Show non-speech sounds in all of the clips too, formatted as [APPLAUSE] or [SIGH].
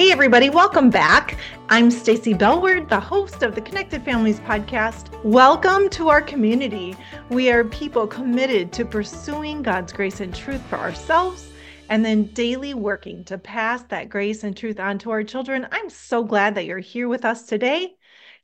Hey everybody, welcome back. I'm Stacy Bellward, the host of the Connected Families podcast. Welcome to our community. We are people committed to pursuing God's grace and truth for ourselves and then daily working to pass that grace and truth on to our children. I'm so glad that you're here with us today.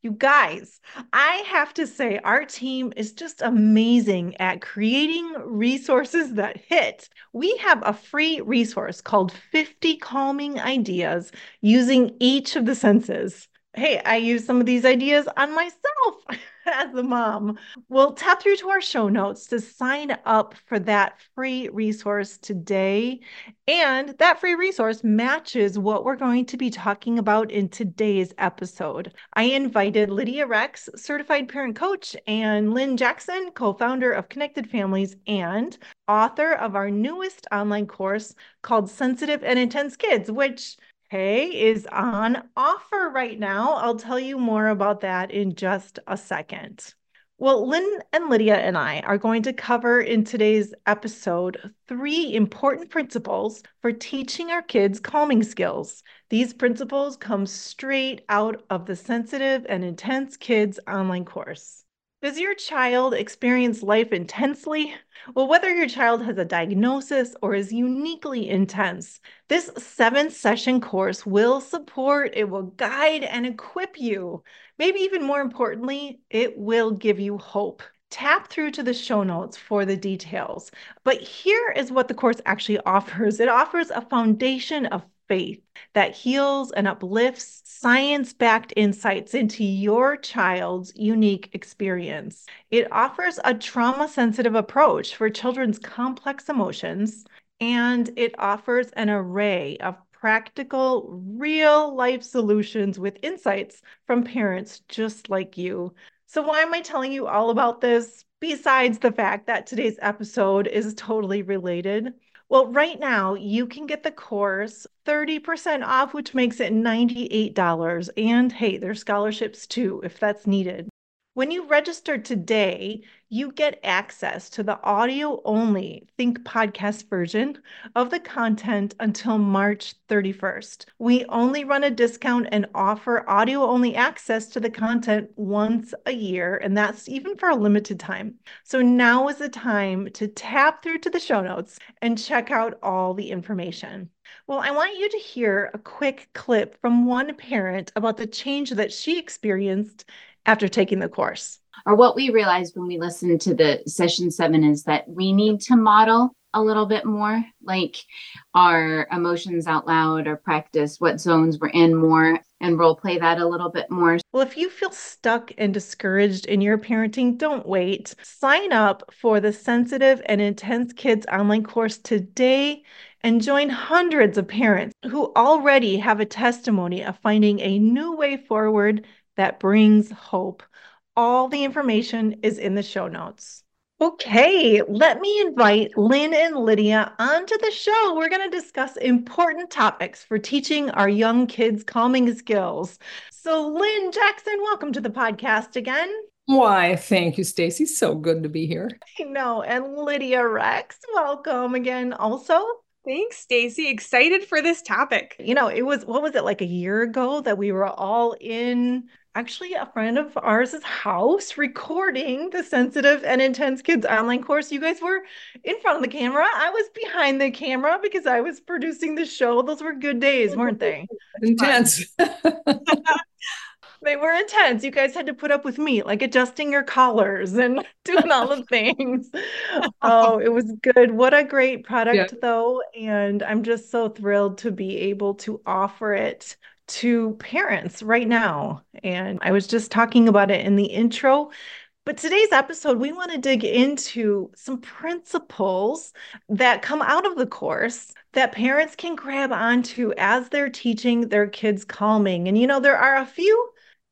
You guys, I have to say, our team is just amazing at creating resources that hit. We have a free resource called 50 Calming Ideas using each of the senses. Hey, I use some of these ideas on myself. [LAUGHS] as the mom. Well, tap through to our show notes to sign up for that free resource today. And that free resource matches what we're going to be talking about in today's episode. I invited Lydia Rex, certified parent coach, and Lynne Jackson, co founder of Connected Families and author of our newest online course called Sensitive and Intense Kids, which Hey is on offer right now. I'll tell you more about that in just a second. Well, Lynne and Lydia and I are going to cover in today's episode three important principles for teaching our kids calming skills. These principles come straight out of the Sensitive and Intense Kids online course. Does your child experience life intensely? Well, whether your child has a diagnosis or is uniquely intense, this seven session course will support, it will guide and equip you. Maybe even more importantly, it will give you hope. Tap through to the show notes for the details. But here is what the course actually [LAUGHS] offers it offers a foundation of faith that heals and uplifts science backed insights into your child's unique experience. It offers a trauma sensitive approach for children's complex emotions, and it offers an array of practical, real life solutions with insights from parents just like you. So, why am I telling you all about this? Besides the fact that today's episode is totally related. Well, right now you can get the course 30% off, which makes it $98. And hey, there's scholarships too, if that's needed. When you register today, you get access to the audio only Think podcast version of the content until March 31st. We only run a discount and offer audio only access to the content once a year, and that's even for a limited time. So now is the time to tap through to the show notes and check out all the information. Well, I want you to hear a quick clip from one parent about the change that she experienced after taking the course? Or what we realized when we listened to the session seven is that we need to model a little bit more, like our emotions out loud or practice what zones we're in more and role play that a little bit more. Well, if you feel stuck and discouraged in your parenting, don't wait. Sign up for the Sensitive and Intense Kids online course today and join hundreds of parents who already have a testimony of finding a new way forward that brings hope. All the information is in the show notes. Okay, let me invite Lynne and Lydia onto the show. We're going to discuss important topics for teaching our young kids calming skills. So, Lynne Jackson, welcome to the podcast again. Why, thank you, Stacy. So good to be here. I know. And Lydia Rex, welcome again also. Thanks, Stacy. Excited for this topic. You know, it was what was it like a year ago that we were all in actually a friend of ours' house recording the sensitive and intense kids online course. You guys were in front of the camera. I was behind the camera because I was producing the show. Those were good days, weren't they? [LAUGHS] Intense. [LAUGHS] they were intense. You guys had to put up with me, like adjusting your collars and [LAUGHS] doing all the things. oh, it was good. What a great product, yeah. though. And I'm just so thrilled to be able to offer it to parents right now. And I was just talking about it in the intro. But today's episode, we want to dig into some principles that come out of the course that parents can grab onto as they're teaching their kids calming. And, you know, there are a few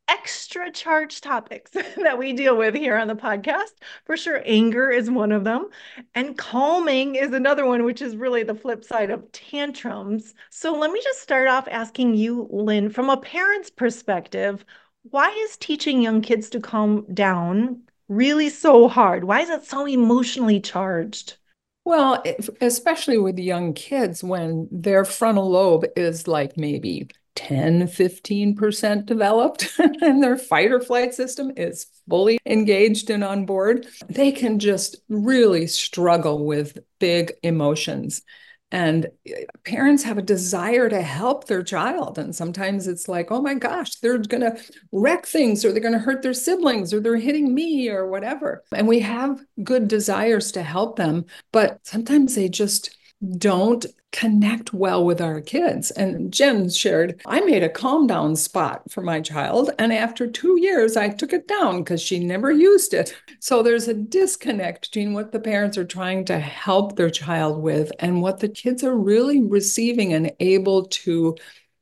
extra charged topics [LAUGHS] that we deal with here on the podcast. For sure, anger is one of them, and calming is another one, which is really the flip side of tantrums. So, let me just start off asking you, Lynne, from a parent's perspective, why is teaching young kids to calm down really so hard? Why is it so emotionally charged? Well, especially with young kids, when their frontal lobe is like maybe 10, 15% developed [LAUGHS] and their fight or flight system is fully engaged and on board, they can just really struggle with big emotions. And eh, parents have a desire to help their child. And sometimes it's like, oh my gosh, they're going to wreck things or they're going to hurt their siblings or they're hitting me or whatever. And we have good desires to help them, but sometimes they just don't connect well with our kids. And Jen shared, I made a calm down spot for my child. And after two years, I took it down because she never used it. So there's a disconnect between what the parents are trying to help their child with and what the kids are really receiving and able to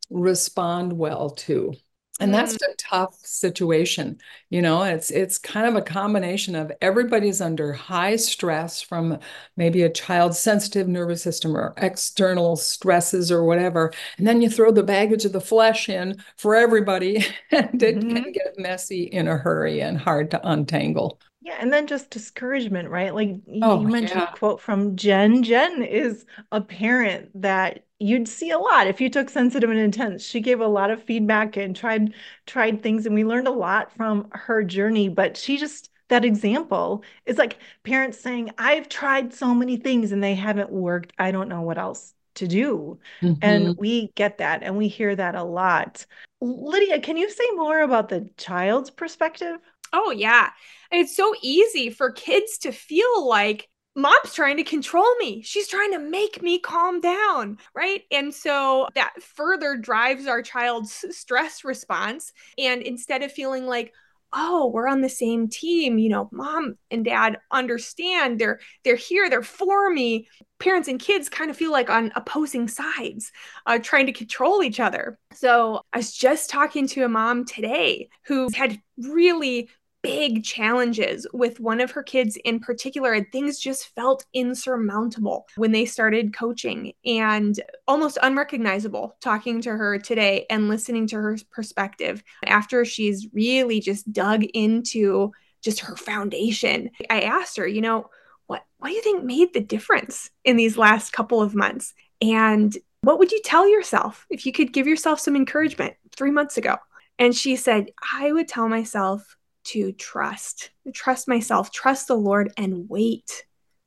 respond well to and that's a tough situation you know it's it's kind of a combination of everybody's under high stress from maybe a child's sensitive nervous system or external stresses or whatever and then you throw the baggage of the flesh in for everybody [LAUGHS] and it mm-hmm. can get messy in a hurry and hard to untangle yeah, and then just discouragement, right? Like oh, you mentioned yeah. a quote from Jen. Jen is a parent that you'd see a lot if you took sensitive and intense. She gave a lot of feedback and tried tried things and we learned a lot from her journey, but she just that example is like parents saying, "I've tried so many things and they haven't worked. I don't know what else to do." Mm-hmm. And we get that and we hear that a lot. Lydia, can you say more about the child's perspective? Oh, yeah. It's so easy for kids to feel like mom's trying to control me. She's trying to make me calm down, right? And so that further drives our child's stress response. And instead of feeling like, oh we're on the same team you know mom and dad understand they're they're here they're for me parents and kids kind of feel like on opposing sides uh, trying to control each other so i was just talking to a mom today who had really big challenges with one of her kids in particular, and things just felt insurmountable when they started coaching and almost unrecognizable talking to her today and listening to her perspective after she's really just dug into just her foundation. I asked her, you know, what what do you think made the difference in these last couple of months? And what would you tell yourself if you could give yourself some encouragement 3 months ago? And she said, I would tell myself to trust, trust myself, trust the Lord, and wait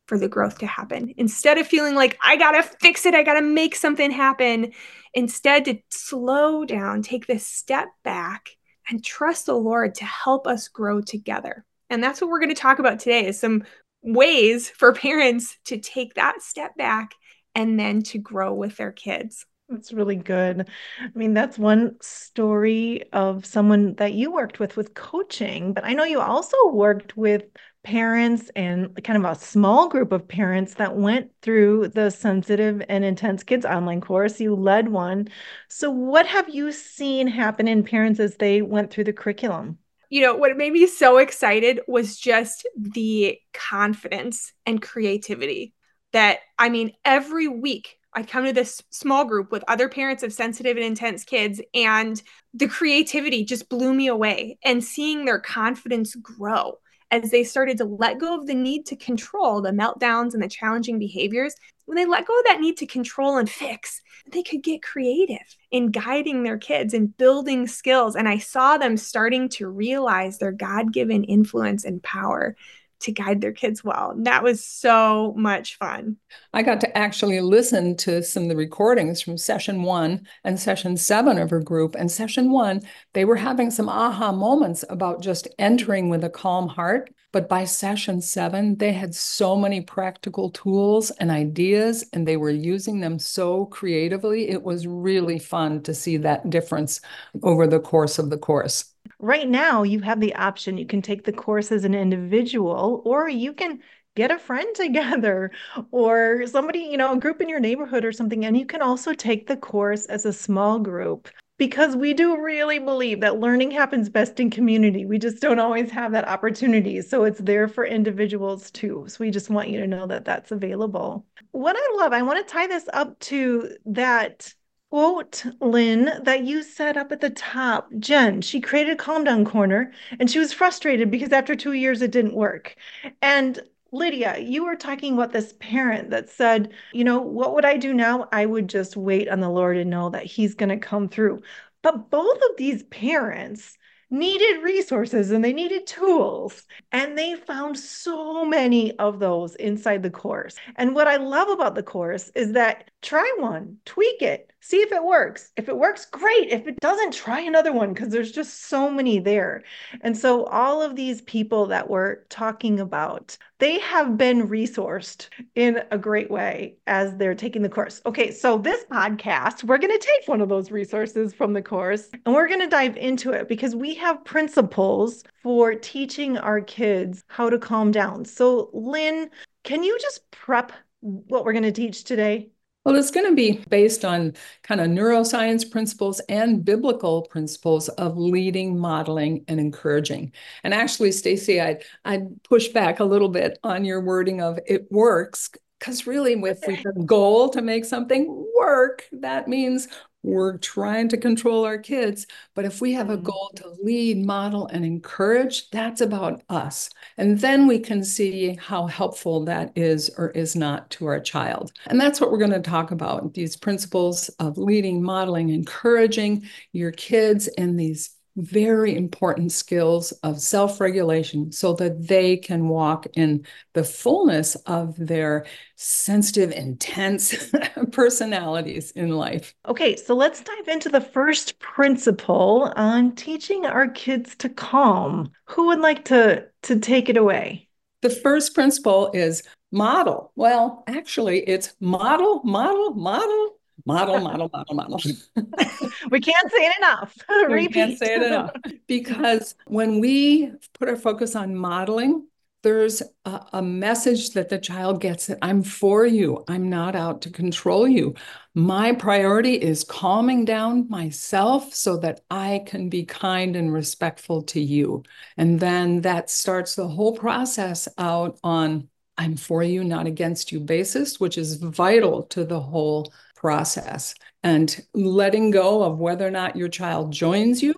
for the growth to happen. Instead of feeling like I got to fix it, I got to make something happen, instead to slow down, take this step back and trust the Lord to help us grow together. And that's what we're going to talk about today is some ways for [LAUGHS] parents to take that step back and then to grow with their kids. That's really good. I mean, that's one story of someone that you worked with with coaching, but I know you also worked with parents and kind of a small group of parents that went through the sensitive and intense kids online course. You led one. So, what have you seen happen in parents as they went through the curriculum? You know, what made me so excited was just the confidence and creativity that, I mean, every week I'd come to this small group with other parents of sensitive and intense kids, and the creativity just blew me away. And seeing their confidence grow as they started to let go of the need to control the meltdowns and the challenging behaviors, when they let go of that need to control and fix, they could get creative in guiding their kids and building skills. And I saw them starting to realize their God given influence and power to guide their kids well. And that was so much fun. I got to actually listen to some of the recordings from session one and session seven of her group. And session one, they were having some aha moments about just entering with a calm heart. But by session seven, they had so many practical tools and ideas, and they were using them so creatively. It was really fun to see that difference over the course of the course. Right now, you have the option. You can take the course as an individual, or you can get a friend [LAUGHS] together or somebody, you know, a group in your neighborhood or something. And you can also take the course as a small group because we do really believe that learning happens best in community. We just don't always have that opportunity. So it's there for individuals too. So we just want you to know that that's available. What I love, I want to tie this up to that quote, Lynne, that you set up at the top. Jen, she created a calm down corner and she was frustrated because after two years it didn't work. And Lydia, you were talking about this parent that said, you know, what would I do now? I would just wait on the Lord and know that He's going to come through. But both of these parents needed resources and they needed tools. And they found so many of those inside the course. And what I love about the course is that try one, tweak it, see if it works. If it works, great. If it doesn't, try another one because there's just so many there. And so, all of these people that we're talking about, they have been resourced in a great way as they're taking the course. Okay, so this podcast, we're going to take one of those resources from the course and we're going to dive into it because we have principles for teaching our kids how to calm down. So, Lynne, can you just prep what we're going to teach today? Well, it's going to be based on kind of neuroscience principles and biblical principles of leading, modeling, and encouraging. And actually, Stacy, I'd, I'd push back a little bit on your wording of it works because really if we have a goal to make something work that means we're trying to control our kids. But if we have a mm-hmm. goal to lead, model, and encourage, that's about us. And then we can see how helpful that is or is not to our child. And that's what we're going to talk about these principles of leading, modeling, encouraging your kids in these very important skills of self regulation so that they can walk in the fullness of their sensitive, intense [LAUGHS] personalities in life. Okay, so let's dive into the first principle on teaching our kids to calm. Who would like to, to take it away? The first principle is model. Well, actually, it's model, model, model, model, model, model, model. [LAUGHS] we can't say it enough. [LAUGHS] we can't say it enough. Because when we put our focus on modeling, there's a, a, message that the child gets that I'm for you. I'm not out to control you. My priority is calming down myself so that I can be kind and respectful to you. And then that starts the whole process out on I'm for you, not against you basis, which is vital to the whole process. And letting go of whether or not your child joins you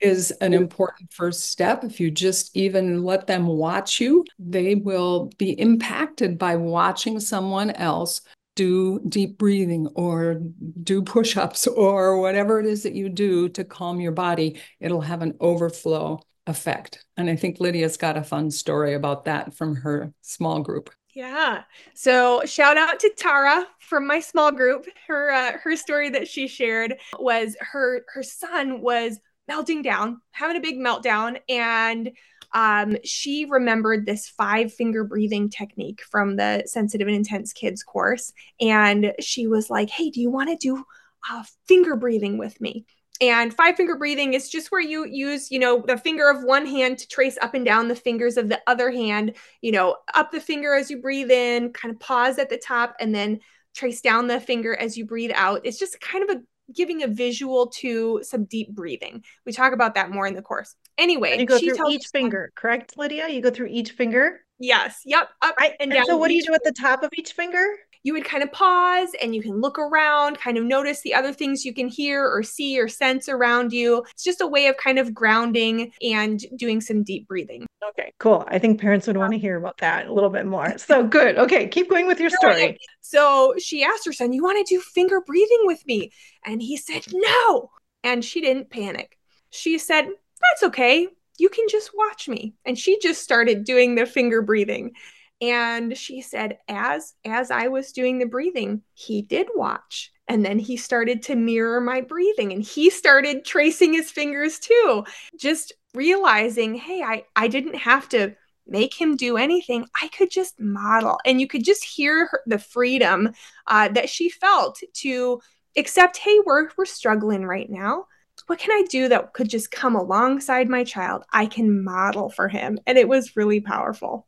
is an important first step. If you just even let them watch you, they will be impacted by watching someone else do deep breathing or do push ups or whatever it is that you do to calm your body. It'll have an overflow effect. And I think Lydia's got a fun story about that from her small group. Yeah. So shout out to Tara from my small group. Her uh, her story that she shared was her her son was melting down, having a big meltdown, and um, she remembered this five finger breathing technique from the sensitive and intense kids course, and she was like, "Hey, do you want to do uh, finger breathing with me?" And five finger breathing is just where you use, you know, the finger of one hand to trace up and down the fingers of the other hand, you know, up the finger as you breathe in, kind of pause at the top, and then trace down the finger as you breathe out. It's just kind of a giving a visual to some deep breathing. We talk about that more in the course. Anyway, and you go through each finger, correct, Lydia? You go through each finger? Yes. Yep. Up right. and, and down. So what do you do at the top of each finger? You would kind of pause and you can look around, kind of notice the other things you can hear or see or sense around you. It's just a way of kind of grounding and doing some deep breathing. Okay, cool. I think parents would want to hear about that a little bit more. So [LAUGHS] good. Okay, keep going with your story. So she asked her son, You want to do finger breathing with me? And he said, No. And she didn't panic. She said, That's okay. You can just watch me. And she just started doing the finger breathing and she said as as i was doing the breathing he did watch and then he started to mirror my breathing and he started tracing his fingers too just realizing hey i i didn't have to make him do anything i could just model and you could just hear her, the freedom uh, that she felt to accept hey we're we're struggling right now what can I do that could just come alongside my child? I can model for him. And it was really powerful.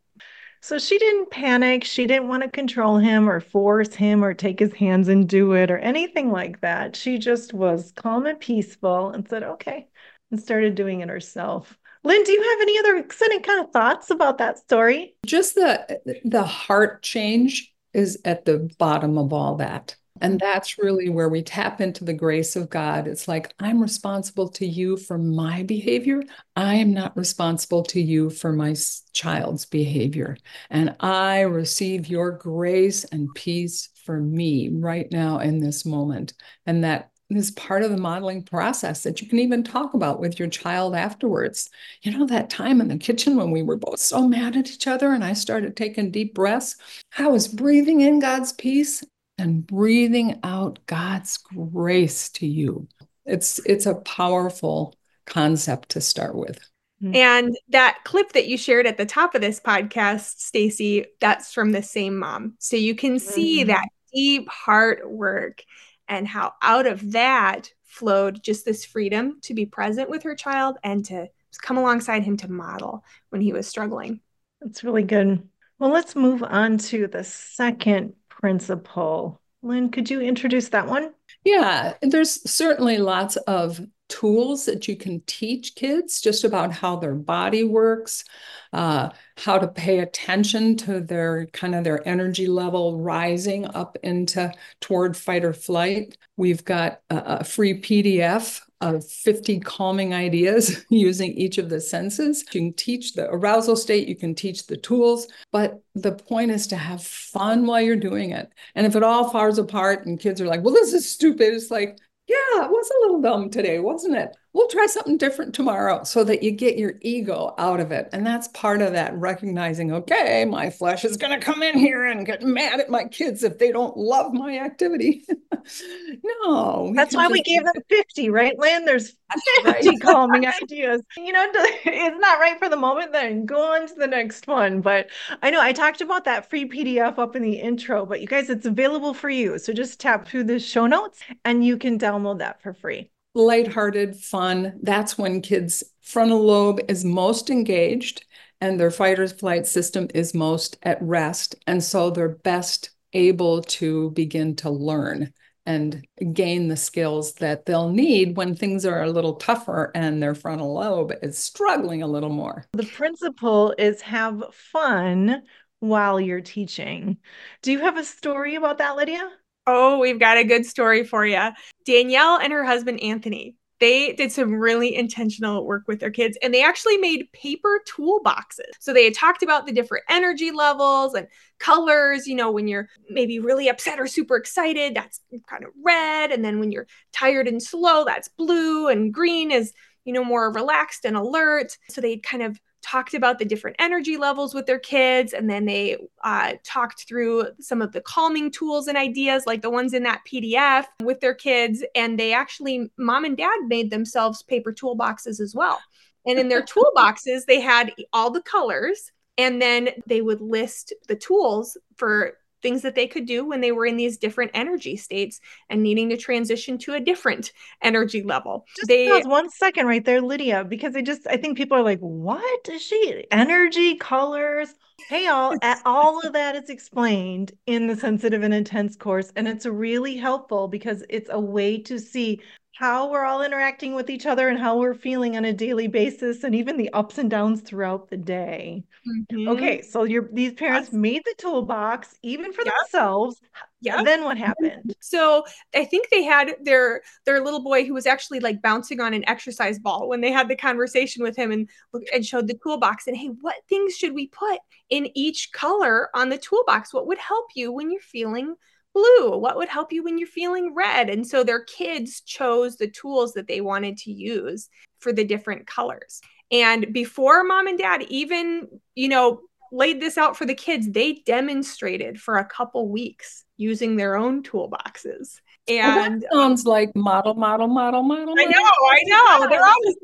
So she didn't panic. She didn't want to control him or force him or take his hands and do it or anything like that. She just was calm and peaceful and said, okay, and started doing it herself. Lynne, do you have any other exciting kind of thoughts about that story? Just the the heart change is at the bottom of all that. And that's really where we tap into the grace of God. It's like, I'm responsible to you for my behavior. I am not responsible to you for my child's behavior. And I receive your grace and peace for me right now in this moment. And that is part of the modeling process that you can even talk about with your child afterwards. You know, that time in the kitchen when we were both so mad at each other and I started taking deep breaths, I was breathing in God's peace and breathing out God's grace to you. It's it's a powerful concept to start with. Mm-hmm. And that clip that you shared at the top of this podcast, Stacy, that's from the same mom. So you can see mm-hmm. that deep heart work and how out of that flowed just this freedom to be present with her child and to come alongside him to model when he was struggling. That's really good. Well, let's move on to the second principle. Lynne, could you introduce that one? Yeah, there's certainly lots of tools that you can teach kids just about how their body works, uh, how to pay attention to their kind of their energy level rising up into toward fight or flight. We've got a, a free PDF of 50 calming ideas [LAUGHS] using each of the senses. You can teach the arousal state, you can teach the tools, but the point is to have fun while you're doing it. And if it all falls apart and kids are like, well, this is stupid, it's like, yeah, it was a little dumb today, wasn't it? We'll try something different tomorrow so that you get your ego out of it. And that's part of that recognizing, okay, my flesh is going to come in here and get mad at my kids if they don't love my activity. [LAUGHS] no. That's why we gave them 50, right, Lynne? There's 50 right. [LAUGHS] calming [LAUGHS] ideas. You know, it's not right for the moment, then go on to the next one. But I know I talked about that free PDF up in the intro, but you guys, it's available for you. So just tap through the show notes and you can download that for free lighthearted, fun. That's when kids' frontal lobe is most engaged and their fight or flight system is most at rest. And so they're best able to begin to learn and gain the skills that they'll need when things are a little tougher and their frontal lobe is struggling a little more. The principle is have fun while you're teaching. Do you have a story about that, Lydia? Oh, we've got a good story for you. Danielle and her husband Anthony, they did some really intentional work with their kids and they actually made paper toolboxes. So they had talked about the different energy levels and colors. You know, when you're maybe really upset or super excited, that's kind of red. And then when you're tired and slow, that's blue. And green is, you know, more relaxed and alert. So they kind of talked about the different energy levels with their kids and then they uh, talked through some of the calming tools and ideas like the ones in that pdf with their kids and they actually mom and dad made themselves paper toolboxes as well. And in their [LAUGHS] toolboxes they had all the colors and then they would list the tools for things that they could do when they were in these different energy states and needing to transition to a different energy level. Just they one second right there, Lydia, because I just I think people are like, what is she? Energy, colors. Hey all [LAUGHS] all of that is explained in the sensitive and intense course. And it's really helpful because it's a way to see how we're all interacting with each other and how we're feeling on a daily basis and even the ups and downs throughout the day. Mm-hmm. Okay, so your these parents made the toolbox even for yep. themselves. Yeah. Then what happened? So I think they had their their little boy who was actually like bouncing on an exercise ball when they had the conversation with him and and showed the toolbox and hey, what things should we put in each color on the toolbox? What would help you when you're feeling blue? What would help you when you're feeling red? And so their kids chose the tools that they wanted to use for the different colors. And before mom and dad even, you know, laid this out for the kids, they demonstrated for a couple weeks using their own toolboxes. And well, sounds like model, model, model, model. I know, I know. They're always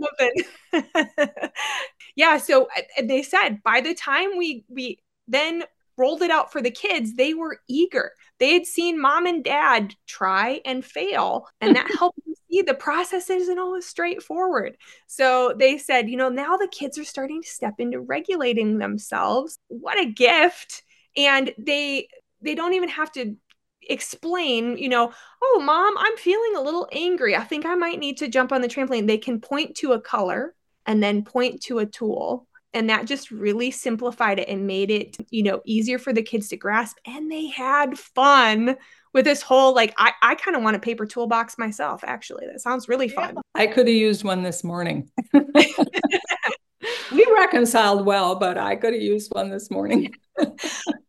moving. [LAUGHS] yeah. So uh, they said by the time we we then rolled it out for the kids, they were eager. They had seen mom and dad try and fail, and that [LAUGHS] helped them see the process isn't always straightforward. So they said, you know, now the kids are starting to step into regulating themselves. What a gift. And they they don't even have to explain, you know, oh, mom, I'm feeling a little angry. I think I might need to jump on the trampoline. They can point to a color and then point to a tool and that just really simplified it and made it you know easier for the kids to grasp and they had fun with this whole like I, I kind of want a paper toolbox myself, actually. That sounds really fun. I could have used one this morning. [LAUGHS] we reconciled well, but I could have used one this morning. [LAUGHS]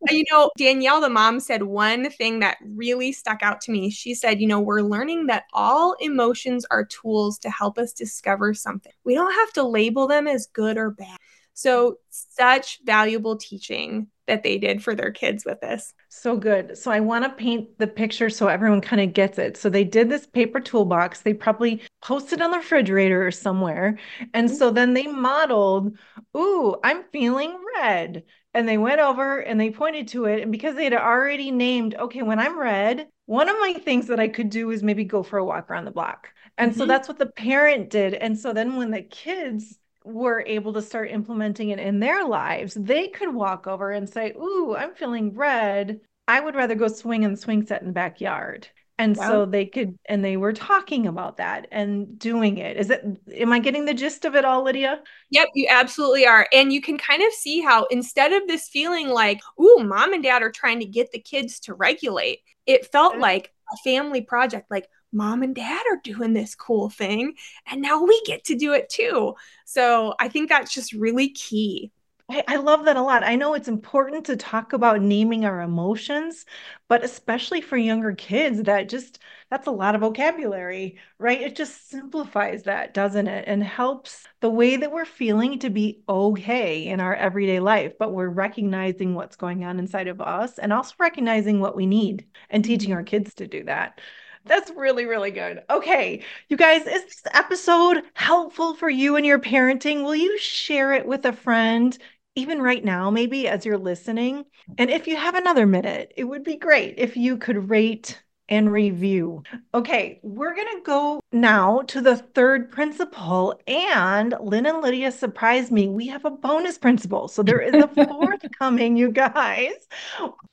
you know, Danielle, the mom, said one thing that really stuck out to me. She said, you know, we're learning that all emotions are tools to help us discover something. We don't have to label them as good or bad. So, such valuable teaching that they did for their kids with this. So good. So, I want to paint the picture so everyone kind of gets it. So, they did this paper toolbox. They probably posted on the refrigerator or somewhere. And so then they modeled, Ooh, I'm feeling red. And they went over and they pointed to it. And because they had already named, okay, when I'm red, one of my things that I could do is maybe go for a walk around the block. And mm-hmm. so that's what the parent did. And so then when the kids were able to start implementing it in their lives, they could walk over and say, Ooh, I'm feeling red. I would rather go swing in the swing set in the backyard. And wow. so they could, and they were talking about that and doing it. Is it, am I getting the gist of it all, Lydia? Yep, you absolutely are. And you can kind of see how instead of this feeling like, ooh, mom and dad are trying to get the kids to regulate, it felt like a family project. Like, mom and dad are doing this cool thing and now we get to do it too so i think that's just really key I, I love that a lot. I know it's important to talk about naming our emotions, but especially for younger kids, that just that's a lot of vocabulary, right? It just simplifies that, doesn't it? And helps the way that we're feeling to be okay in our everyday life, but we're recognizing what's going on inside of us and also recognizing what we need and teaching our kids to do that. That's really, really good. Okay, you guys, is this episode helpful for you and your parenting? Will you share it with a friend, even right now, maybe as you're listening? And if you have another minute, it would be great if you could rate and review. Okay, we're going to go now to the third principle. And Lynne and Lydia surprised me. We have a bonus principle. So there is a fourth [LAUGHS] coming, you guys.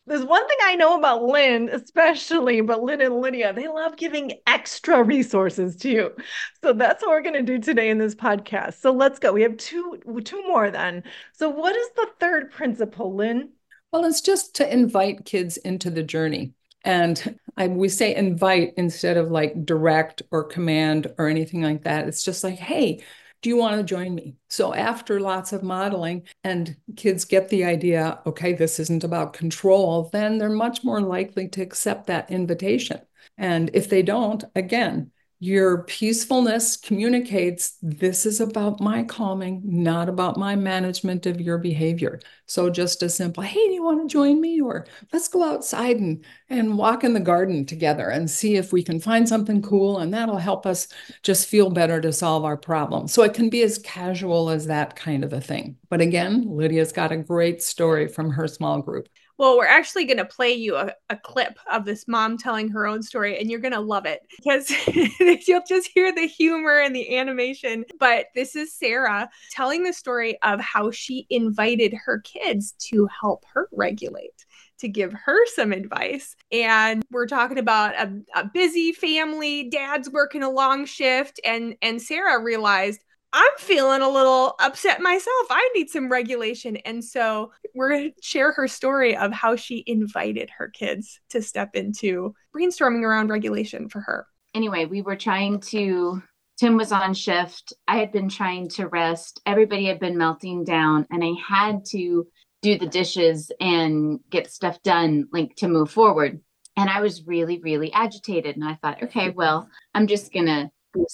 There's one thing I know about Lynne, especially, but Lynne and Lydia, they love giving extra resources to you. So that's what we're going to do today in this podcast. So let's go. We have two two more then. So what is the third principle, Lynne? Well, it's just to invite kids into the journey. And I, we say invite instead of like direct or command or anything like that. It's just like, hey, do you want to join me? So, after lots of modeling and kids get the idea, okay, this isn't about control, then they're much more likely to accept that invitation. And if they don't, again, your peacefulness communicates this is about my calming, not about my management of your behavior. So just a simple, hey, do you want to join me? Or let's go outside and, and walk in the garden together and see if we can find something cool. And that'll help us just feel better to solve our problem. So it can be as casual as that kind of a thing. But again, Lydia's got a great story from her small group. Well, we're actually going to play you a, a, clip of this mom telling her own story, and you're going to love it because [LAUGHS] you'll just hear the humor and the animation. But this is Sarah telling the story of how she invited her kids to help her regulate to give her some advice. And we're talking about a, a busy family, dad's working a long shift, and and Sarah realized, I'm feeling a little upset myself. I need some regulation. And so we're going to share her story of how she invited her kids to step into brainstorming around regulation for her. Anyway, we were trying to, Tim was on shift. I had been trying to rest. Everybody had been melting down, and I had to do the dishes and get stuff done, like to move forward. And I was really, really agitated. And I thought, okay, well, I'm just going to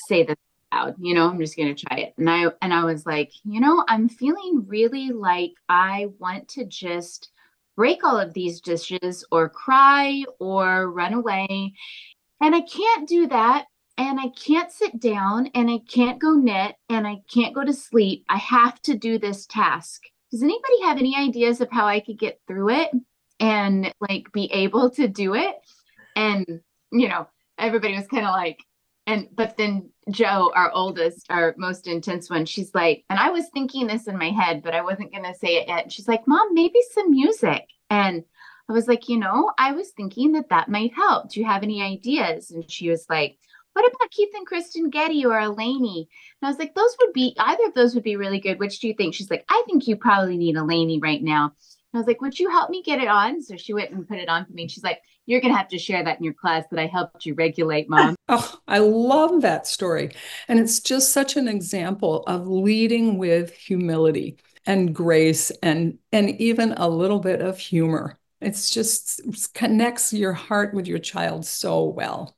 say this out you know i'm just going to try it. And i and i was like you know i'm feeling really like i want to just break all of these dishes or cry or run away. And i can't do that and i can't sit down and i can't go knit and i can't go to sleep. I have to do this task. Does anybody have any ideas of how i could get through it and like be able to do it? And you know everybody was kind of like and but then Joe, our oldest, our most intense one, she's like, and I was thinking this in my head, but I wasn't gonna say it yet. She's like, Mom, maybe some music. And I was like, you know, I was thinking that that might help. Do you have any ideas? And she was like, what about Keith and Kristyn Getty or Eleni? And I was like, those would be either of those would be really good. Which do you think? She's like, I think you probably need Eleni right now. I I was like, Would you help me get it on? So she went and put it on for me. And she's like, You're going to have to share that in your class that I helped you regulate, mom. [LAUGHS] oh, I love that story. And it's just such an example of leading with humility and grace and, and even a little bit of humor. It's just it connects your heart with your child so well.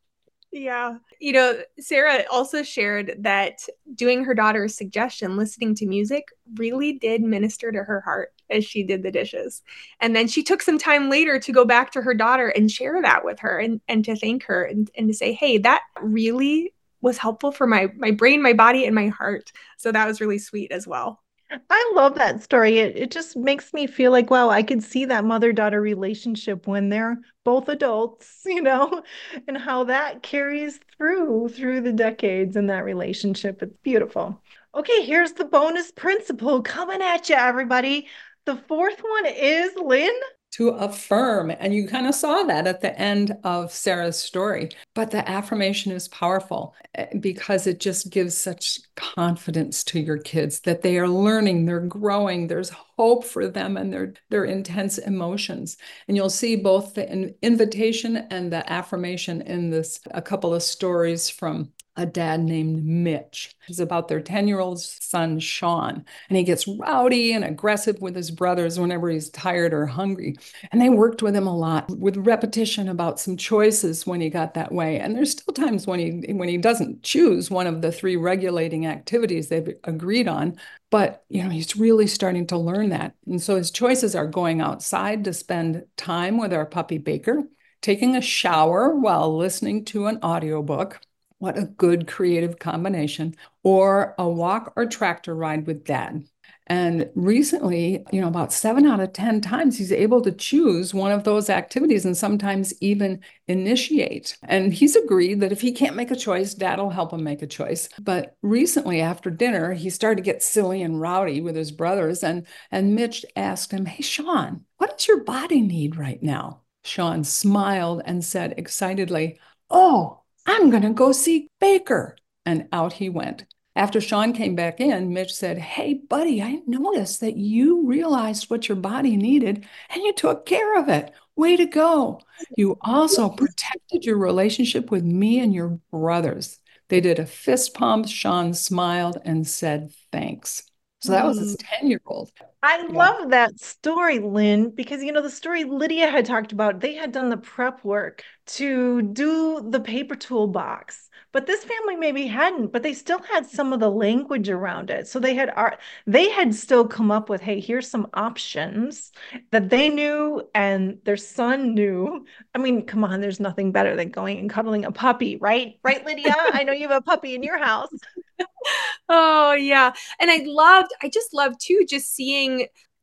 Yeah. You know, Sarah also shared that doing her daughter's suggestion, listening to music, really did minister to her heart as she did the dishes. And then she took some time later to go back to her daughter and share that with her and, and to thank her and, and to say, hey, that really was helpful for my my brain, my body, and my heart. So that was really sweet as well. I love that story. It, it just makes me feel like, wow, I could see that mother daughter relationship when they're both adults, [LAUGHS] you know, and how that carries through through the decades in that relationship. It's beautiful. Okay, here's the bonus principle coming at you, everybody. The fourth one is Lynne to affirm. And you kind of saw that at the end of Sarah's story. But the affirmation is powerful eh, because it just gives such confidence to your kids that they are learning, they're growing, there's hope for them and their, their intense emotions. And you'll see both the invitation and the affirmation in this, a couple of stories from a dad named Mitch. It's about their 10 year old son, Sean. And he gets rowdy and aggressive with his brothers whenever he's tired or hungry. And they worked with him a lot with repetition about some choices when he got that way. And there's still times when he when he doesn't choose one of the three regulating activities they've agreed on. But you know, he's really starting to learn that. And so his choices are going outside to spend time with our puppy Baker, taking a shower while listening to an audiobook what a good creative combination. Or a walk or tractor ride with dad. And recently, you know, about seven out of 10 times, he's able to choose one of those activities and sometimes even initiate. And he's agreed that if he can't make a choice, dad will help him make a choice. But recently, after dinner, he started to get silly and rowdy with his brothers. And, and Mitch asked him, Hey, Sean, what does your body need right now? Sean smiled and said excitedly, Oh, I'm going to go see Baker. And out he went. After Sean came back in, Mitch said, Hey, buddy, I noticed that you realized what your body needed and you took care of it. Way to go. You also protected your relationship with me and your brothers. They did a fist pump. Sean smiled and said, Thanks. So that was his mm. 10 year old. I yeah. love that story, Lynne, because you know the story Lydia had talked about, they had done the prep work to do the paper toolbox. But this family maybe hadn't, but they still had some of the language around it. So they had art, they had still come up with, hey, here's some options that they knew and their son knew. I mean, come on, there's nothing better than going and cuddling a puppy, right? Right, Lydia? I know you have a puppy in your house. [LAUGHS] oh yeah. And I loved, I just loved too, just seeing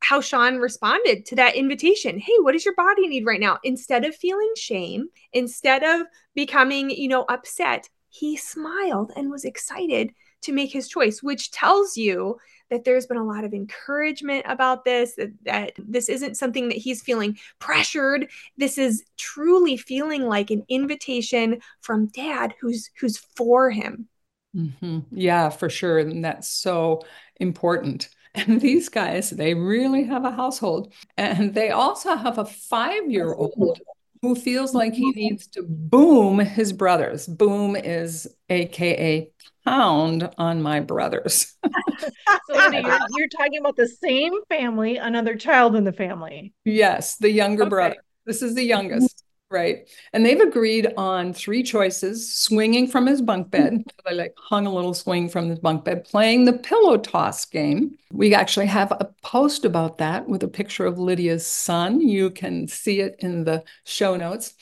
how Sean responded to that invitation. Hey, what does your body need right now? Instead of feeling shame, instead of becoming, you know, upset, he smiled and was excited to make his choice, which tells you that there's been a lot of encouragement about this, that, that this isn't something that he's feeling pressured. This is truly feeling like an invitation from dad who's who's for him. Mm-hmm. Yeah, for sure. And that's so important. [LAUGHS] And these guys, they really have a household. And they also have a five year old who feels like he needs to boom his brothers. Boom is AKA pound on my brothers. so you're, you're, talking about the same family, another child in the family. Yes, the younger okay. brother. This is the youngest. Right. And they've agreed on three choices swinging from his bunk hmm. bed. So they like hung a little swing from his bunk bed, playing the pillow toss game. We actually have a post about that with a picture of Lydia's son. You can see it in the show notes.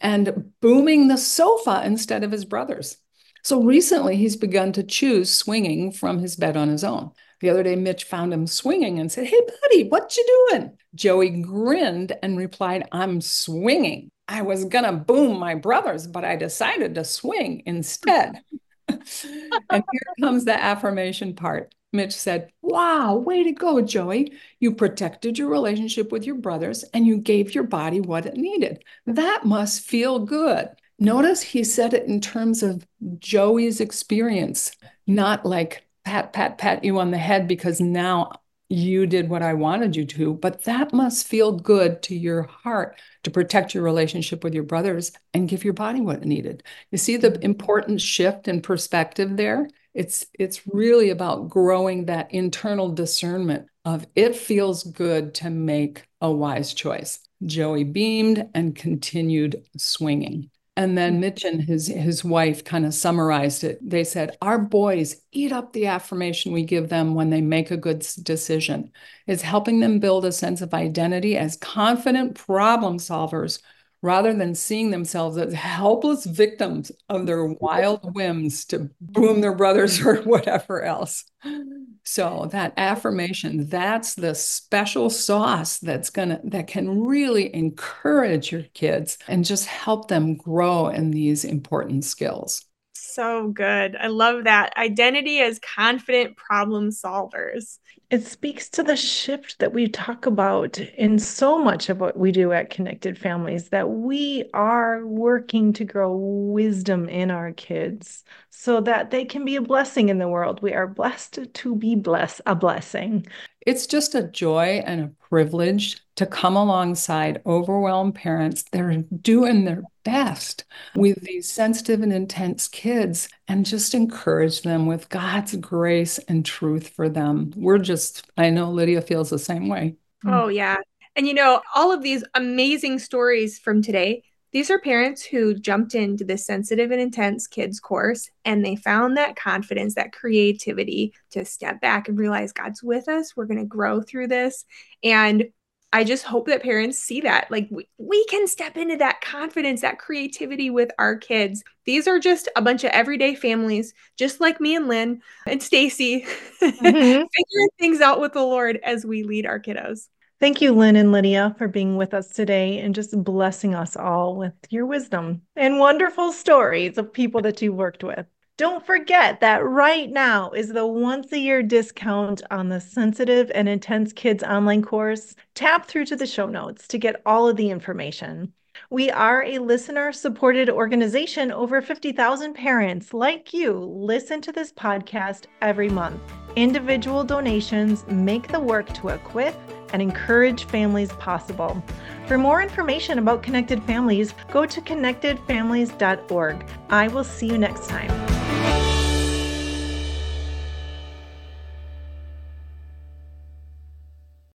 And booming the sofa instead of his brother's. So recently he's begun to choose swinging from his bed on his own. The other day, Mitch found him swinging and said, Hey, buddy, what you doing? Joey grinned and replied, I'm swinging. I was going to boom my brothers, but I decided to swing instead. [LAUGHS] and here comes the affirmation part. Mitch said, Wow, way to go, Joey. You protected your relationship with your brothers and you gave your body what it needed. That must feel good. Notice he said it in terms of Joey's experience, not like pat, pat, pat you on the head because now you did what I wanted you to, but that must feel good to your heart to protect your relationship with your brothers and give your body what it needed. You see the important shift in perspective there? It's it's really about growing that internal discernment of it feels good to make a wise choice. Joey beamed and continued swinging. And then Mitch and his his wife kind of summarized it. They said, "Our boys eat up the affirmation we give them when they make a good decision. It's helping them build a sense of identity as confident problem solvers rather than seeing themselves as helpless victims of their wild whims to boom their brothers [LAUGHS] or whatever else." So that affirmation, that's the special sauce that's gonna that can really encourage your kids and just help them grow in these important skills. So good. I love that. Identity as confident problem solvers it speaks to the shift that we talk about in so much of what we do at Connected Families that we are working to grow wisdom in our kids so that they can be a blessing in the world. We are blessed to be bless a blessing. It's just a joy and a privilege to come alongside overwhelmed parents that are doing their best with these sensitive and intense kids and just encourage them with God's grace and truth for them. We're just, I know Lydia feels the same way. Mm. Oh, yeah. And you know, all of these amazing stories from today, these are parents who jumped into the sensitive and intense kids course and they found that confidence, that creativity to step back and realize God's with us. We're going to grow through this. And I just hope that parents see that. Like we, we can step into that confidence, that creativity with our kids. These are just a bunch of everyday families, just like me and Lynne and Stacy, [LAUGHS] mm-hmm. figuring things out with the Lord as we lead our kiddos. Thank you, Lynne and Lydia, for being with us today and just blessing us all with your wisdom and wonderful stories of people that you worked with. Don't forget that right now is the once a year discount on the Sensitive and Intense Kids online course. Tap through to the show notes to get all of the information. We are a listener supported organization. Over 50,000 parents like you listen to this podcast every month. Individual donations make the work to equip and encourage families possible. For more information about Connected Families, go to connectedfamilies.org. I will see you next time.